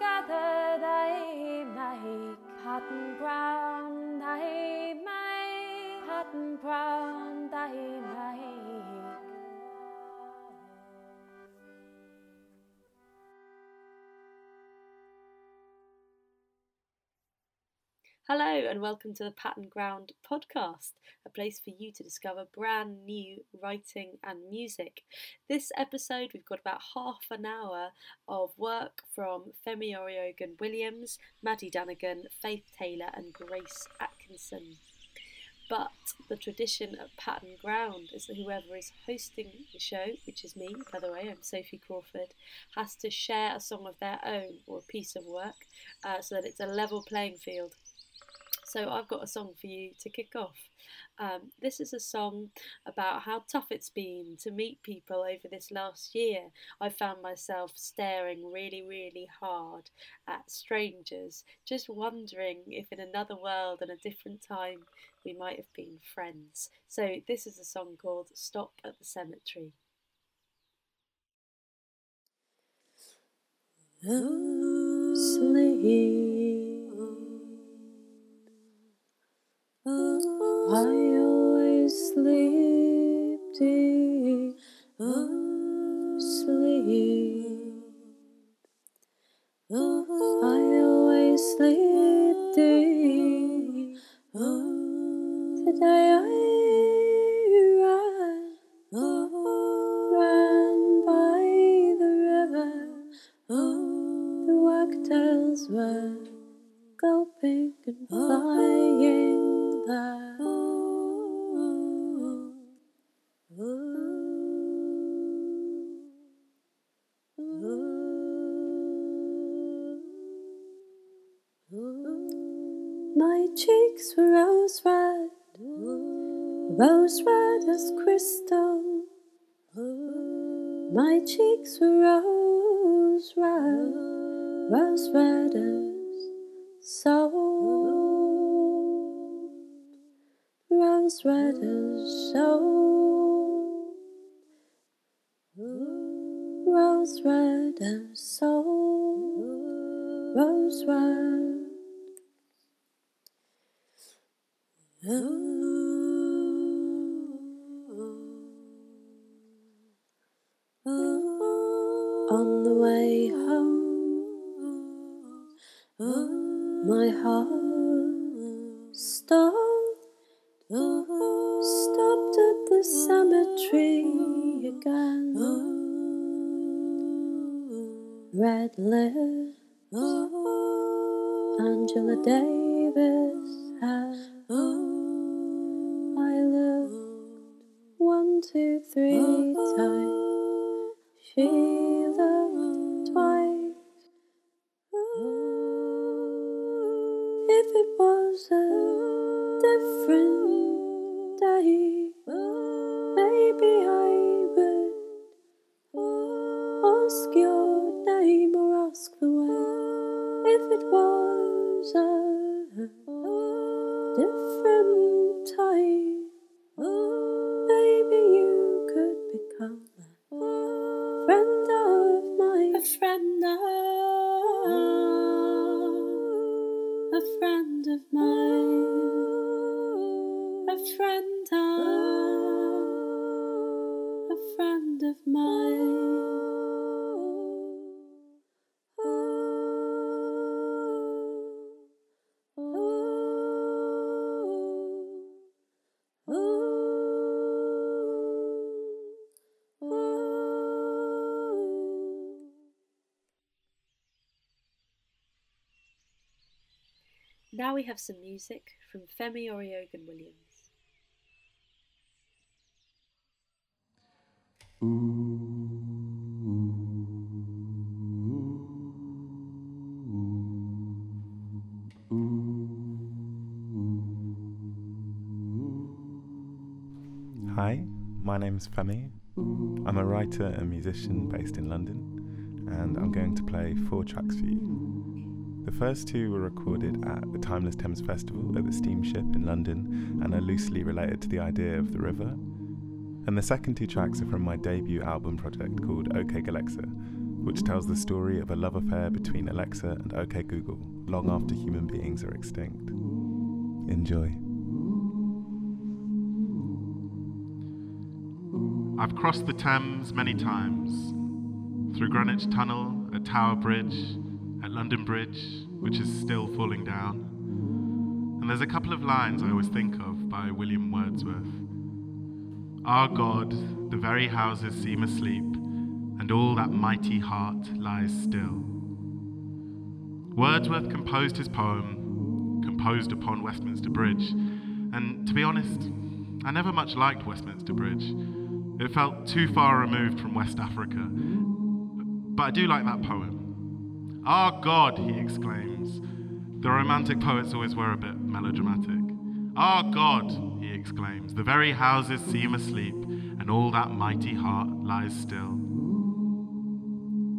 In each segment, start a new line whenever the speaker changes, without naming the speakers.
together they make Pattern Ground,
Hello, and welcome to the Pattern Ground podcast, a place for you to discover brand new writing and music. This episode, we've got about half an hour of work from Femi Oriogun Williams, Maddie Dunnigan, Faith Taylor, and Grace Atkinson. But the tradition at Pattern Ground is that whoever is hosting the show, which is me, by the way, I'm Sophie Crawford, has to share a song of their own or a piece of work uh, so that it's a level playing field. So I've got a song for you to kick off. Um, this is a song about how tough it's been to meet people over this last year. I found myself staring really, really hard at strangers, just wondering if in another world and a different time we might have been friends. So this is a song called Stop at the Cemetery.
Sleep. I always sleep deep, sleep. I always sleep deep. I ran, ran by the river. The wagtails were gulping and flying there. My cheeks were rose red, rose red as crystal. My cheeks were rose red, rose red as soul. Rose red as soul. Rose red as soul. Rose red. On maybe
we have some music from Femi Oriogun Williams.
Hi, my name's Femi. I'm a writer and musician based in London, and I'm going to play four tracks for you. The first two were recorded at the Timeless Thames Festival at the Steamship in London and are loosely related to the idea of the river. And the second two tracks are from my debut album project called OK Galexa, which tells the story of a love affair between Alexa and OK Google long after human beings are extinct. Enjoy.
I've crossed the Thames many times through Greenwich Tunnel, at Tower Bridge, at London Bridge, which is still falling down. And there's a couple of lines I always think of by William Wordsworth. Our God, the very houses seem asleep, and all that mighty heart lies still. Wordsworth composed his poem, composed upon Westminster Bridge, and to be honest, I never much liked Westminster Bridge. It felt too far removed from West Africa. But I do like that poem. Our God, he exclaims. The romantic poets always were a bit melodramatic. Our God, he exclaims, the very houses seem asleep, and all that mighty heart lies still.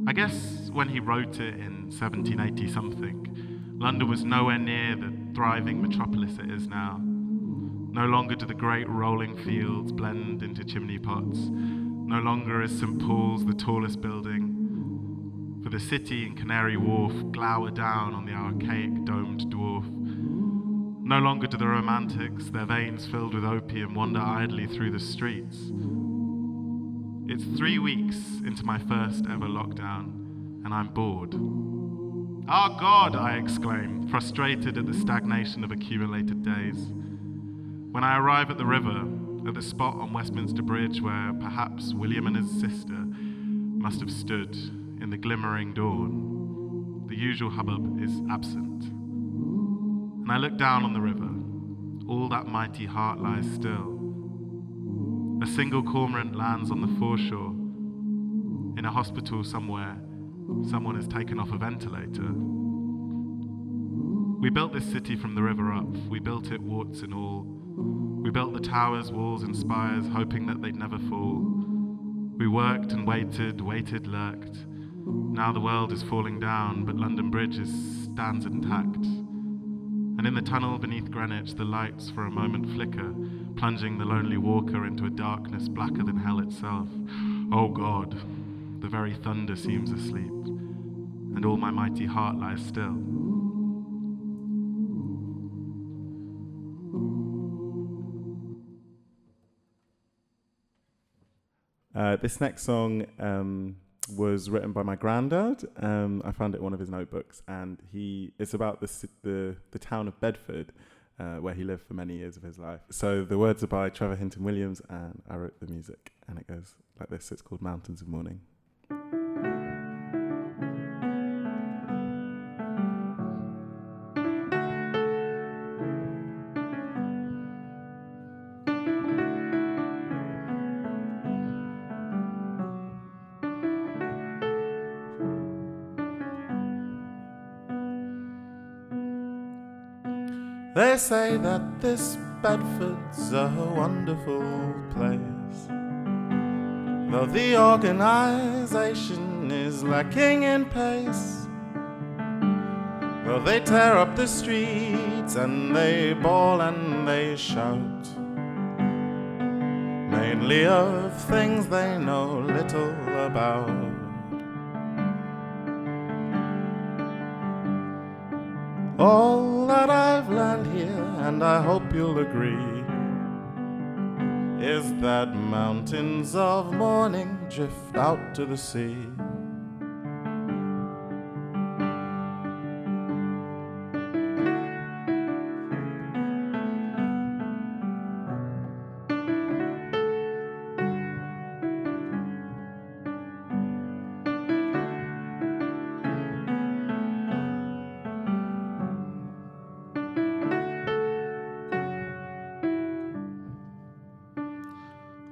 I guess when he wrote it in 1780 something, London was nowhere near the thriving metropolis it is now. No longer do the great rolling fields blend into chimney pots. No longer is St. Paul's the tallest building. The city and Canary Wharf glower down on the archaic domed dwarf. No longer do the romantics, their veins filled with opium, wander idly through the streets. It's three weeks into my first ever lockdown, and I'm bored. Our God, I exclaim, frustrated at the stagnation of accumulated days. When I arrive at the river, at the spot on Westminster Bridge where perhaps William and his sister must have stood the glimmering dawn, the usual hubbub is absent. And I look down on the river. All that mighty heart lies still. A single cormorant lands on the foreshore. In a hospital somewhere, someone has taken off a ventilator. We built this city from the river up. We built it warts and all. We built the towers, walls, and spires, hoping that they'd never fall. We worked and waited, waited, lurked. Now the world is falling down, but London Bridge is, stands intact. And in the tunnel beneath Greenwich, the lights for a moment flicker, plunging the lonely walker into a darkness blacker than hell itself. Oh God, the very thunder seems asleep, and all my mighty heart lies still.
Uh, this next song um, was written by my granddad. Um, I found it in one of his notebooks, and he it's about the the, the town of Bedford, uh, where he lived for many years of his life. So the words are by Trevor Hinton Williams, and I wrote the music, and it goes like this. It's called Mountains of Morning. They say that this Bedford's a wonderful place. Though the organization is lacking in pace. Though they tear up the streets and they bawl and they shout. Mainly of things they know little about. And I hope you'll agree, is that mountains of morning drift out to the sea.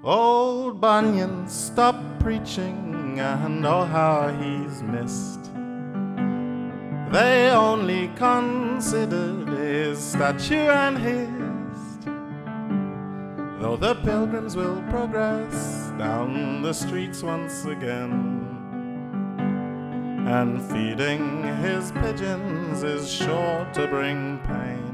Old Bunyan stopped preaching, and oh, how he's missed. They only considered his statue and his. Though the pilgrims will progress down the streets once again. And feeding his pigeons is sure to bring pain.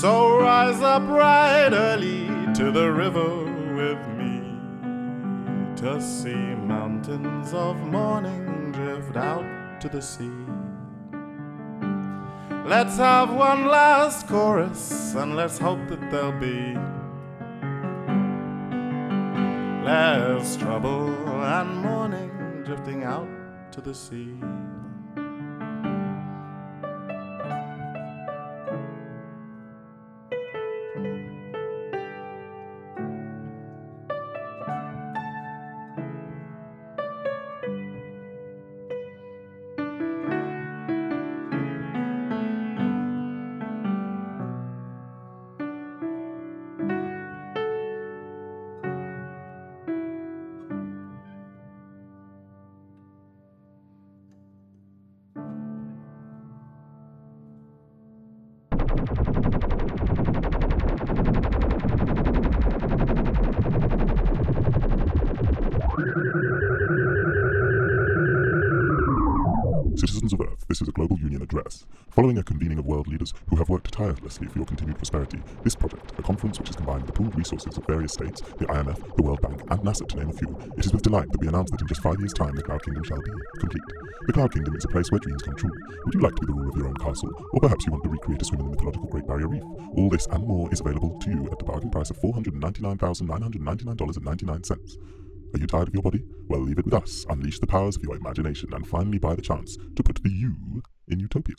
So rise up right early to the river with me. to see mountains of morning drift out to the sea. Let's have one last chorus and let's hope that there'll be less trouble and mourning drifting out to the sea.
Following a convening of world leaders who have worked tirelessly for your continued prosperity, this project, a conference which has combined the pooled resources of various states, the IMF, the World Bank, and NASA to name a few, it is with delight that we announce that in just five years' time the Cloud Kingdom shall be complete. The Cloud Kingdom is a place where dreams come true. Would you like to be the ruler of your own castle? Or perhaps you want to recreate a swim in the mythological Great Barrier Reef? All this and more is available to you at the bargain price of $499,999.99. Are you tired of your body? Well, leave it with us. Unleash the powers of your imagination and finally buy the chance to put the you in utopia.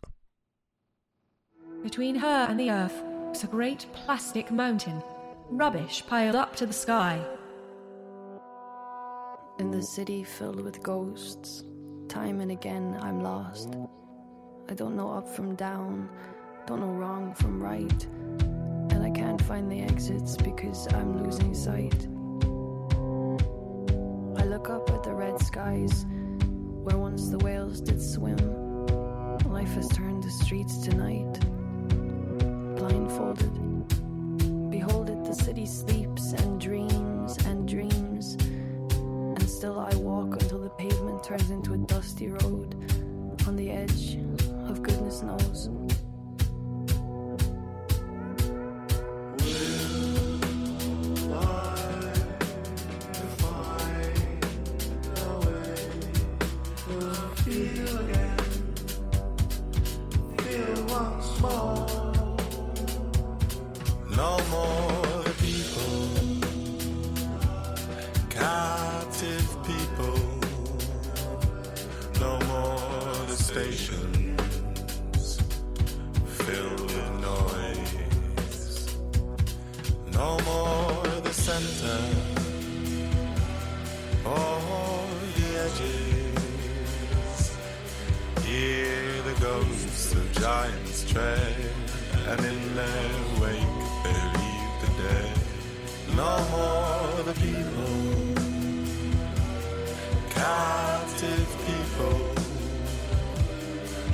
Between her and the earth was a great plastic mountain, rubbish piled up to the sky.
In the city filled with ghosts, time and again I'm lost. I don't know up from down, don't know wrong from right, and I can't find the exits because I'm losing sight. I look up at the red skies where once the whales did swim. Life has turned the streets to night, blindfolded. Behold it, the city sleeps and dreams and dreams. And still I walk until the pavement turns into a dusty road on the edge of goodness knows.
No more the center or the edges. Hear the ghosts of giants tread, and in their wake they leave the dead. No more the people, captive people.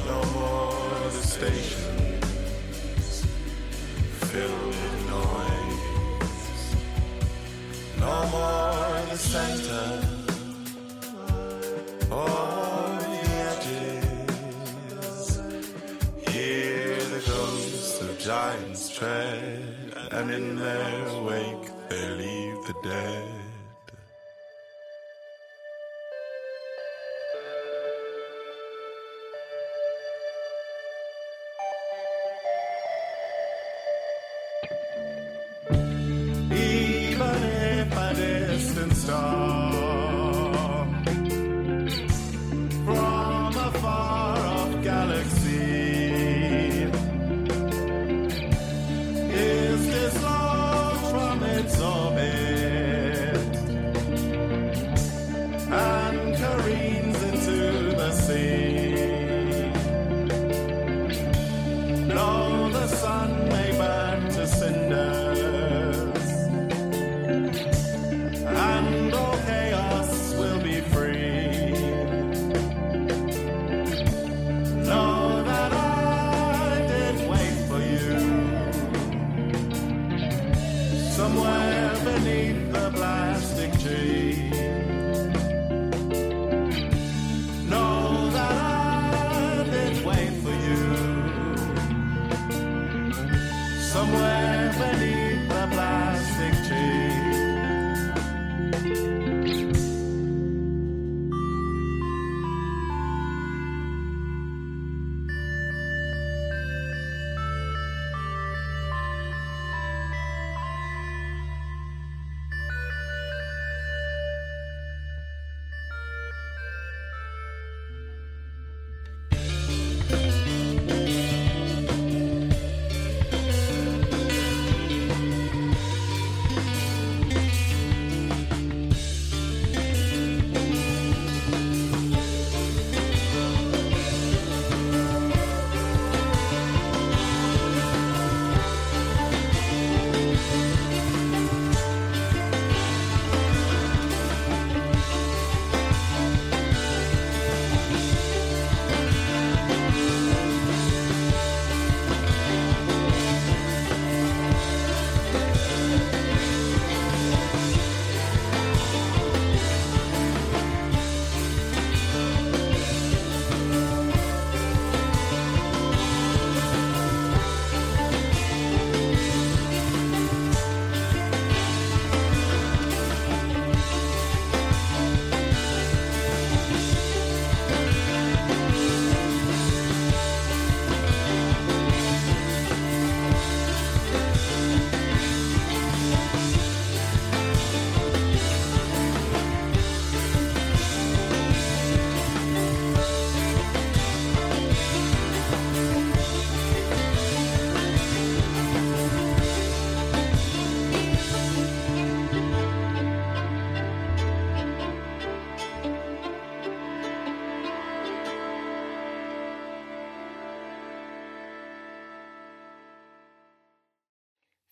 No more the stations filled with noise. No more the center or the edges. Hear the ghosts of giants tread, and in their wake they leave the dead.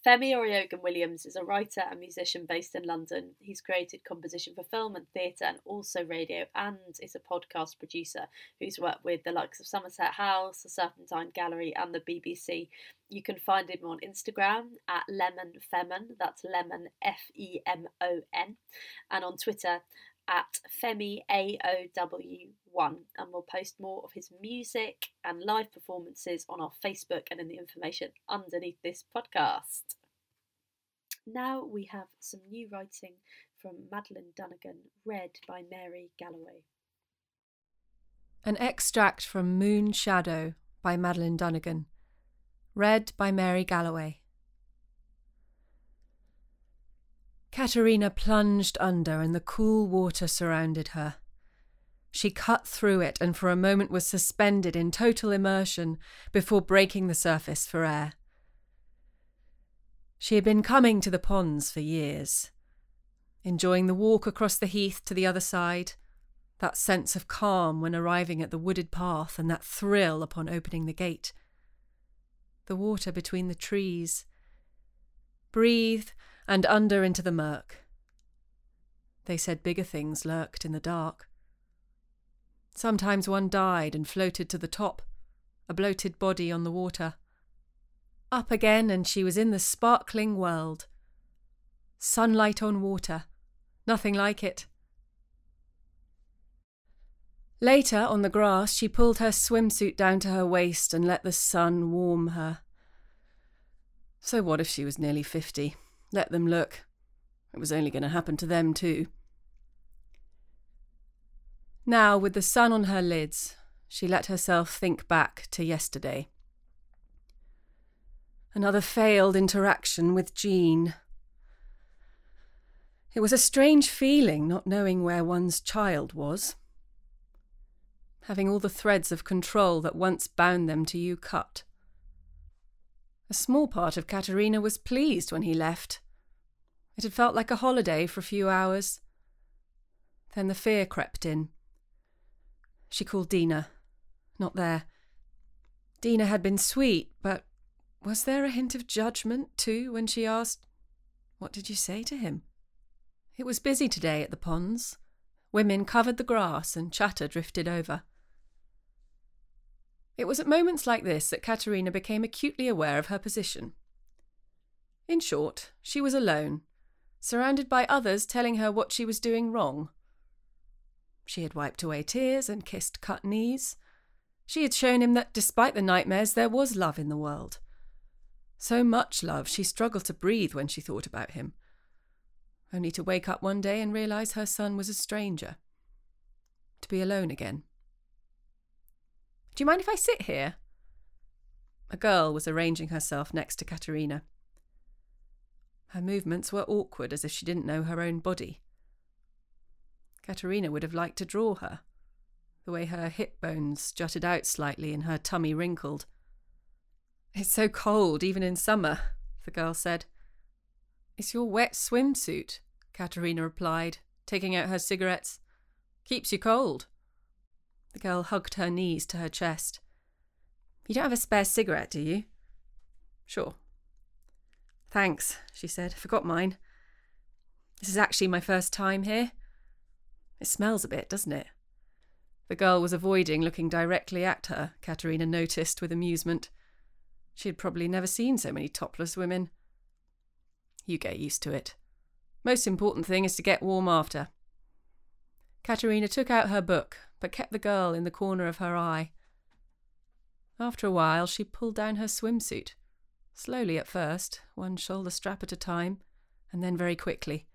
Femi Oriogun Williams is a writer and musician based in London. He's created composition for film and theatre and also radio, and is a podcast producer who's worked with the likes of Somerset House, the Serpentine Gallery, and the BBC. You can find him on Instagram at Lemon Femon, that's Lemon F E M O N, and on Twitter at Femi AOW1 and we'll post more of his music and live performances on our Facebook and in the information underneath this podcast. Now we have some new writing from Madeline Dunnigan, read by Mary Galloway.
An extract from Moon Shadow by Madeline Dunnigan, read by Mary Galloway. Katerina plunged under, and the cool water surrounded her. She cut through it and for a moment was suspended in total immersion before breaking the surface for air. She had been coming to the ponds for years, enjoying the walk across the heath to the other side, that sense of calm when arriving at the wooded path, and that thrill upon opening the gate. The water between the trees. Breathe and under into the murk. They said bigger things lurked in the dark. Sometimes one died and floated to the top, a bloated body on the water. Up again, and she was in the sparkling world. Sunlight on water, nothing like it. Later, on the grass, she pulled her swimsuit down to her waist and let the sun warm her. So, what if she was nearly fifty? Let them look. It was only going to happen to them, too. Now, with the sun on her lids, she let herself think back to yesterday. Another failed interaction with Jean. It was a strange feeling not knowing where one's child was. Having all the threads of control that once bound them to you cut. A small part of Katerina was pleased when he left. It had felt like a holiday for a few hours. Then the fear crept in. She called Dina. Not there. Dina had been sweet, but was there a hint of judgment, too, when she asked, What did you say to him? It was busy today at the ponds. Women covered the grass and chatter drifted over. It was at moments like this that Katerina became acutely aware of her position. In short, she was alone, surrounded by others telling her what she was doing wrong. She had wiped away tears and kissed cut knees. She had shown him that despite the nightmares, there was love in the world. So much love she struggled to breathe when she thought about him, only to wake up one day and realize her son was a stranger. To be alone again. Do you mind if I sit here? A girl was arranging herself next to Katerina. Her movements were awkward, as if she didn't know her own body. Katerina would have liked to draw her, the way her hip bones jutted out slightly and her tummy wrinkled. It's so cold, even in summer, the girl said. It's your wet swimsuit, Katerina replied, taking out her cigarettes. Keeps you cold. The girl hugged her knees to her chest. You don't have a spare cigarette, do you? Sure. Thanks, she said. Forgot mine. This is actually my first time here. It smells a bit, doesn't it? The girl was avoiding looking directly at her, Katerina noticed with amusement. She had probably never seen so many topless women. You get used to it. Most important thing is to get warm after. Katerina took out her book, but kept the girl in the corner of her eye. After a while, she pulled down her swimsuit, slowly at first, one shoulder strap at a time, and then very quickly.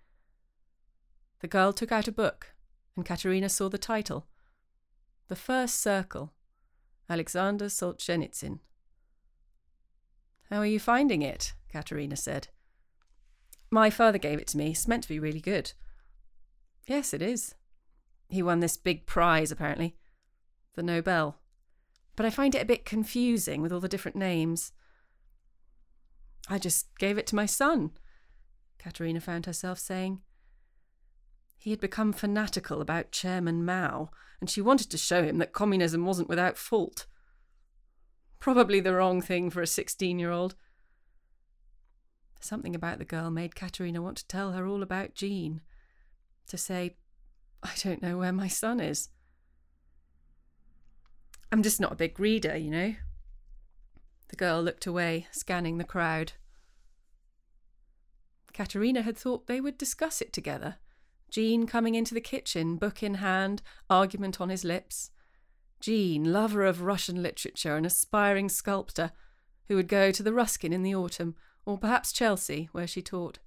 The girl took out a book, and Katerina saw the title The First Circle, Alexander Solzhenitsyn. How are you finding it? Katerina said. My father gave it to me. It's meant to be really good. Yes, it is, he won this big prize, apparently. The Nobel. But I find it a bit confusing with all the different names. I just gave it to my son, Katerina found herself saying. He had become fanatical about Chairman Mao, and she wanted to show him that communism wasn't without fault. Probably the wrong thing for a 16 year old. Something about the girl made Katerina want to tell her all about Jean. To say, I don't know where my son is. I'm just not a big reader, you know. The girl looked away, scanning the crowd. Katerina had thought they would discuss it together. Jean coming into the kitchen, book in hand, argument on his lips. Jean, lover of Russian literature, and aspiring sculptor, who would go to the Ruskin in the autumn, or perhaps Chelsea, where she taught.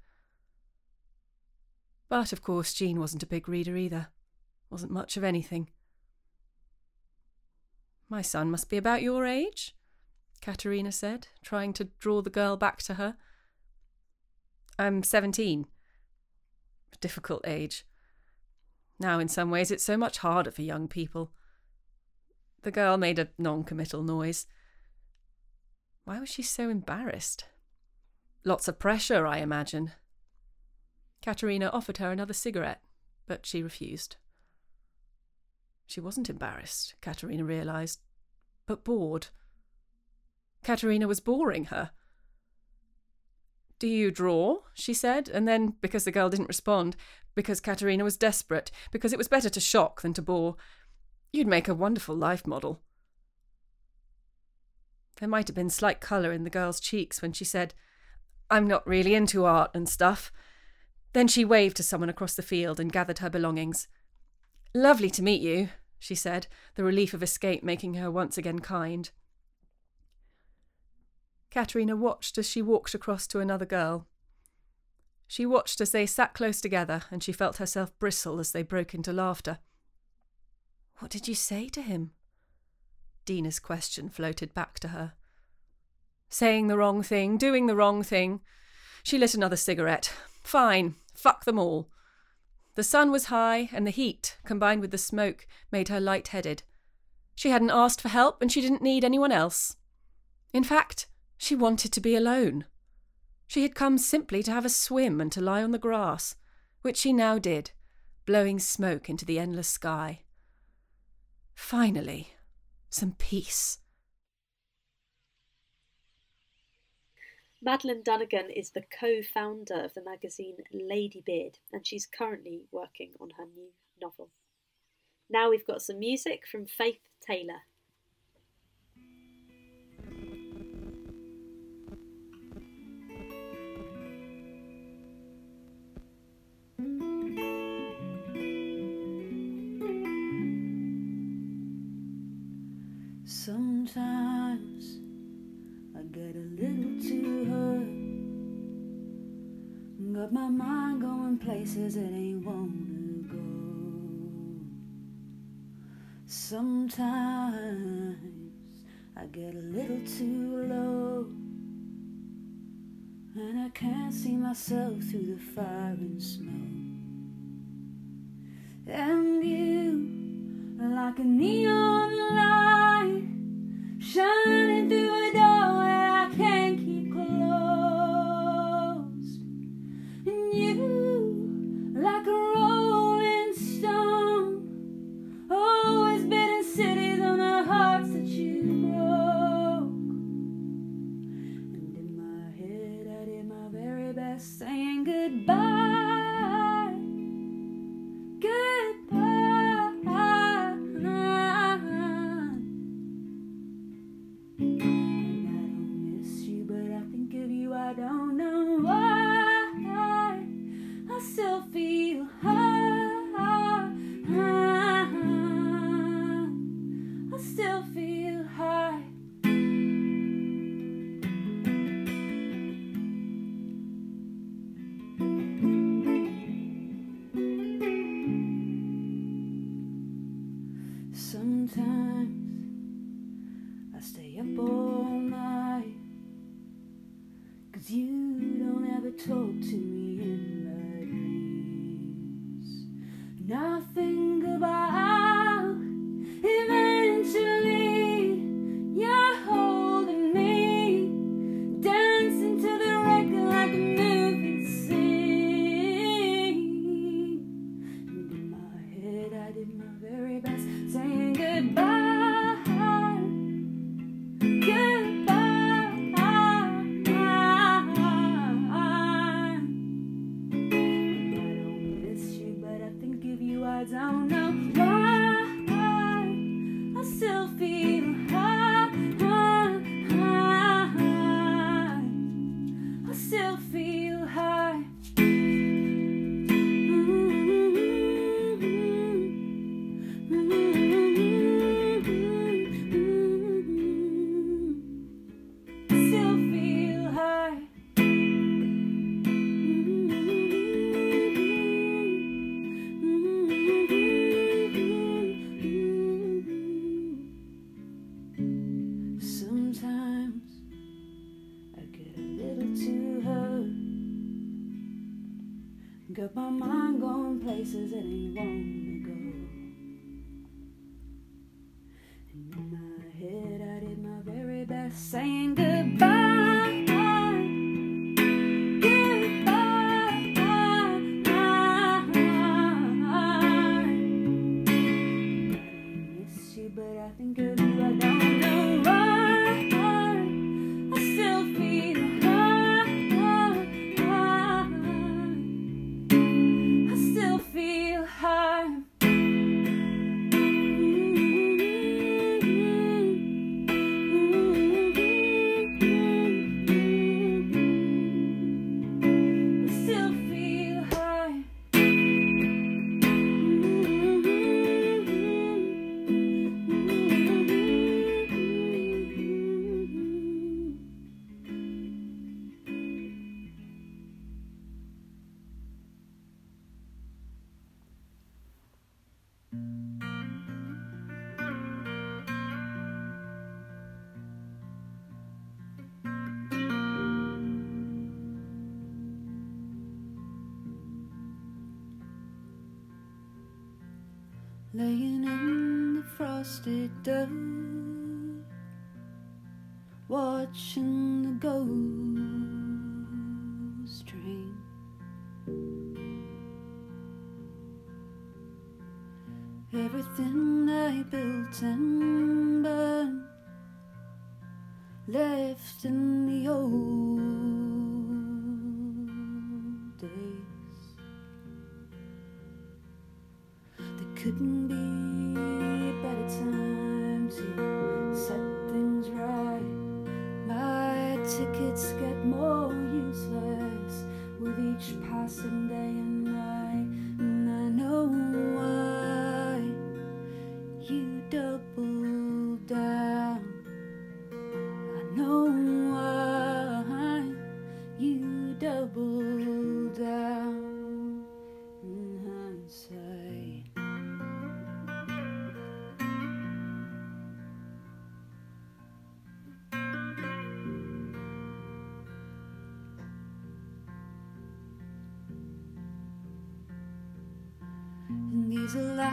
But of course, Jean wasn't a big reader either. Wasn't much of anything. My son must be about your age, Katerina said, trying to draw the girl back to her. I'm seventeen. Difficult age. Now, in some ways, it's so much harder for young people. The girl made a non committal noise. Why was she so embarrassed? Lots of pressure, I imagine. Katerina offered her another cigarette, but she refused. She wasn't embarrassed, Katerina realized, but bored. Katerina was boring her. Do you draw? she said, and then, because the girl didn't respond, because Katerina was desperate, because it was better to shock than to bore, you'd make a wonderful life model. There might have been slight colour in the girl's cheeks when she said, I'm not really into art and stuff. Then she waved to someone across the field and gathered her belongings. Lovely to meet you, she said, the relief of escape making her once again kind. Katerina watched as she walked across to another girl. She watched as they sat close together, and she felt herself bristle as they broke into laughter. What did you say to him? Dina's question floated back to her. Saying the wrong thing, doing the wrong thing. She lit another cigarette. Fine, fuck them all. The sun was high, and the heat, combined with the smoke, made her light headed. She hadn't asked for help, and she didn't need anyone else. In fact, she wanted to be alone. She had come simply to have a swim and to lie on the grass, which she now did, blowing smoke into the endless sky. Finally, some peace.
Madeline Dunnigan is the co founder of the magazine Ladybeard, and she's currently working on her new novel. Now we've got some music from Faith Taylor.
Sometimes I get a little too hurt. Got my mind going places it ain't wanna go. Sometimes I get a little too low. And I can't see myself through the fire and smoke. And you, like a neon light, shining through a door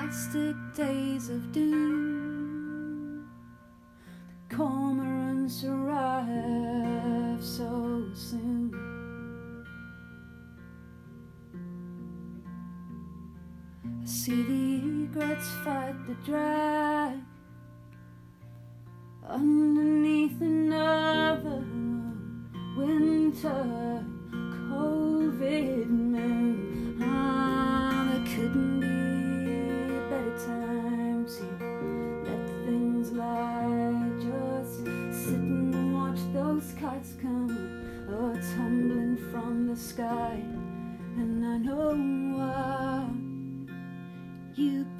plastic days of doom.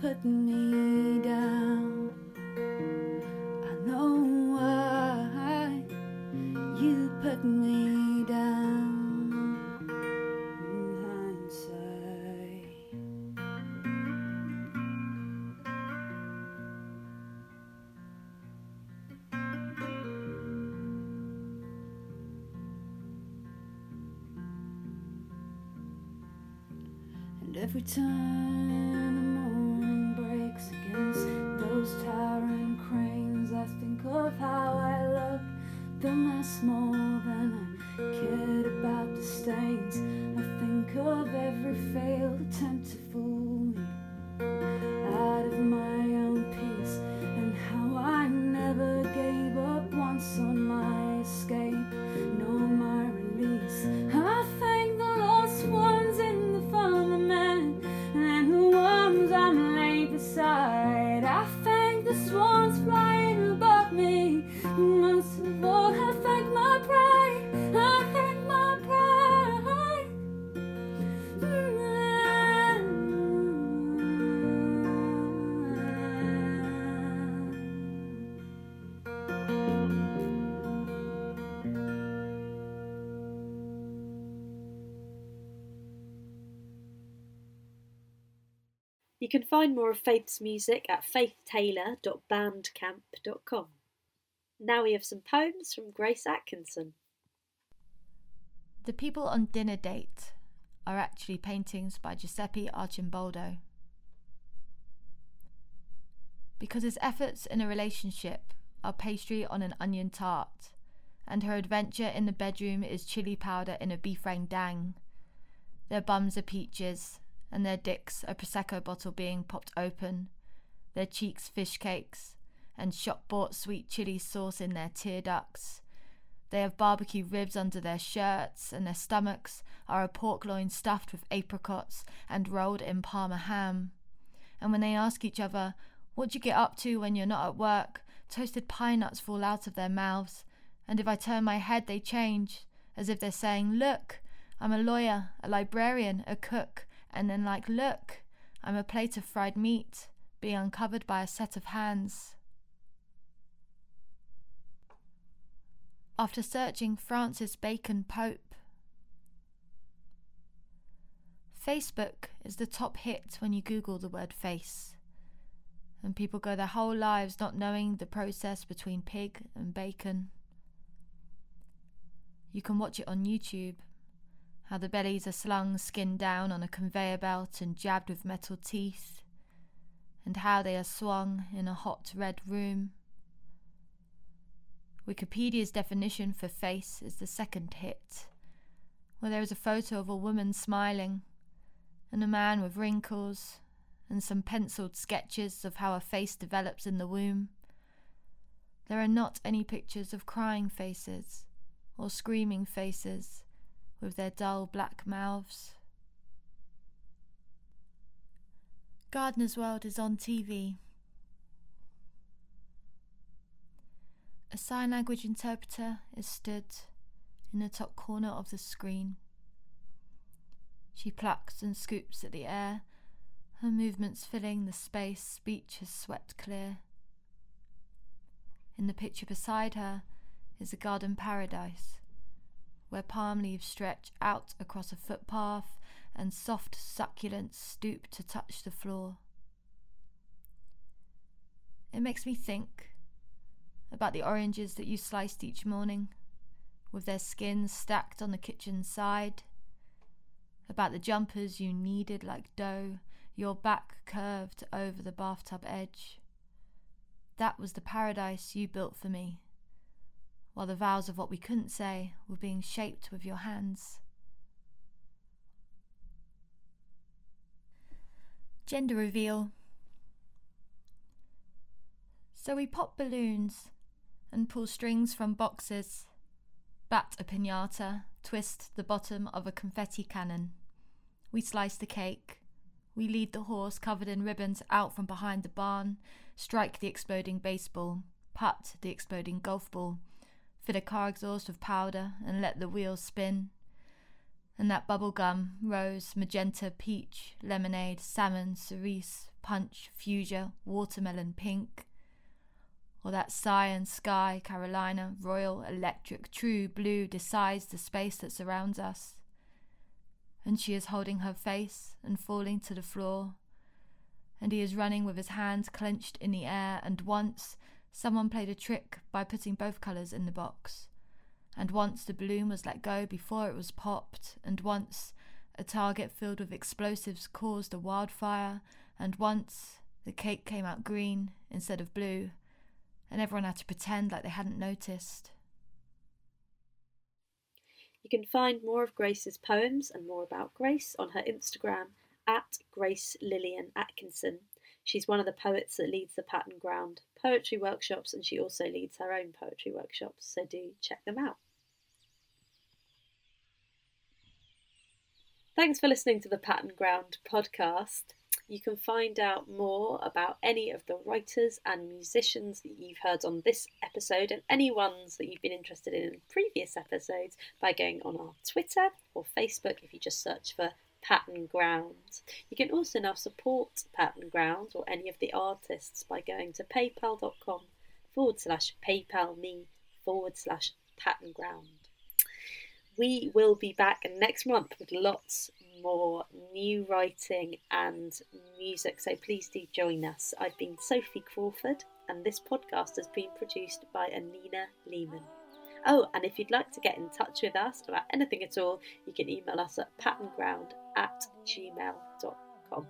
put me down. I know why you put me down. In hindsight. And every time
find more of Faith's music at faithtaylor.bandcamp.com. Now we have some poems from Grace Atkinson.
The People on Dinner Date are actually paintings by Giuseppe Arcimboldo. Because his efforts in a relationship are pastry on an onion tart, and her adventure in the bedroom is chili powder in a beef rendang, their bums are peaches, and their dicks a Prosecco bottle being popped open, their cheeks fish cakes, and shop bought sweet chili sauce in their tear ducts. They have barbecue ribs under their shirts, and their stomachs are a pork loin stuffed with apricots and rolled in Parma ham. And when they ask each other, What do you get up to when you're not at work? toasted pine nuts fall out of their mouths, and if I turn my head, they change, as if they're saying, Look, I'm a lawyer, a librarian, a cook, and then, like, Look, I'm a plate of fried meat, being uncovered by a set of hands. After searching Francis Bacon Pope, Facebook is the top hit when you Google the word face and people go their whole lives not knowing the process between pig and bacon. You can watch it on YouTube how the bellies are slung skin down on a conveyor belt and jabbed with metal teeth, and how they are swung in a hot red room. Wikipedia's definition for face is the second hit, where there is a photo of a woman smiling and a man with wrinkles and some penciled sketches of how a face develops in the womb. There are not any pictures of crying faces or screaming faces with their dull black mouths. Gardener's World is on TV. A sign language interpreter is stood in the top corner of the screen. She plucks and scoops at the air her movements filling the space speech has swept clear. In the picture beside her is a garden paradise, where palm leaves stretch out across a footpath and soft succulents stoop to touch the floor. It makes me think about the oranges that you sliced each morning, with their skins stacked on the kitchen side, about the jumpers you kneaded like dough your back curved over the bathtub edge. That was the paradise you built for me, while the vows of what we couldn't say were being shaped with your hands. Gender reveal. So we pop balloons and pull strings from boxes, bat a pinata, twist the bottom of a confetti cannon. We slice the cake, we lead the horse covered in ribbons out from behind the barn, strike the exploding baseball, putt the exploding golf ball, fill a car exhaust with powder and let the wheels spin. And that bubble gum, rose, magenta, peach, lemonade, salmon, cerise, punch, fuchsia, watermelon, pink. Or that cyan sky, Carolina, royal, electric, true blue decides the space that surrounds us and she is holding her face and falling to the floor. And he is running with his hands clenched in the air, and once someone played a trick by putting both colours in the box. And once the balloon was let go before it was popped, and once a target filled with explosives caused a wildfire, and once the cake came out green instead of blue, and everyone had to pretend like they hadn't noticed.
You can find more of Grace's poems and more about Grace on her Instagram at Grace Lillian Atkinson. She's one of the poets that leads the Pattern Ground poetry workshops and she also leads her own poetry workshops, so do check them out. Thanks for listening to the Pattern Ground podcast. You can find out more about any of the writers and musicians that you've heard on this episode and any ones that you've been interested in in previous episodes by going on our Twitter or Facebook if you just search for Pattern Ground. You can also now support Pattern Ground or any of the artists by going to paypal.com forward slash paypal me forward slash pattern ground. We will be back next month with lots more new writing and music, so please do join us. I've been Sophie Crawford, and this podcast has been produced by Anina Lehman. Oh, and if you'd like to get in touch with us about anything at all, you can email us at patternground at gmail.com.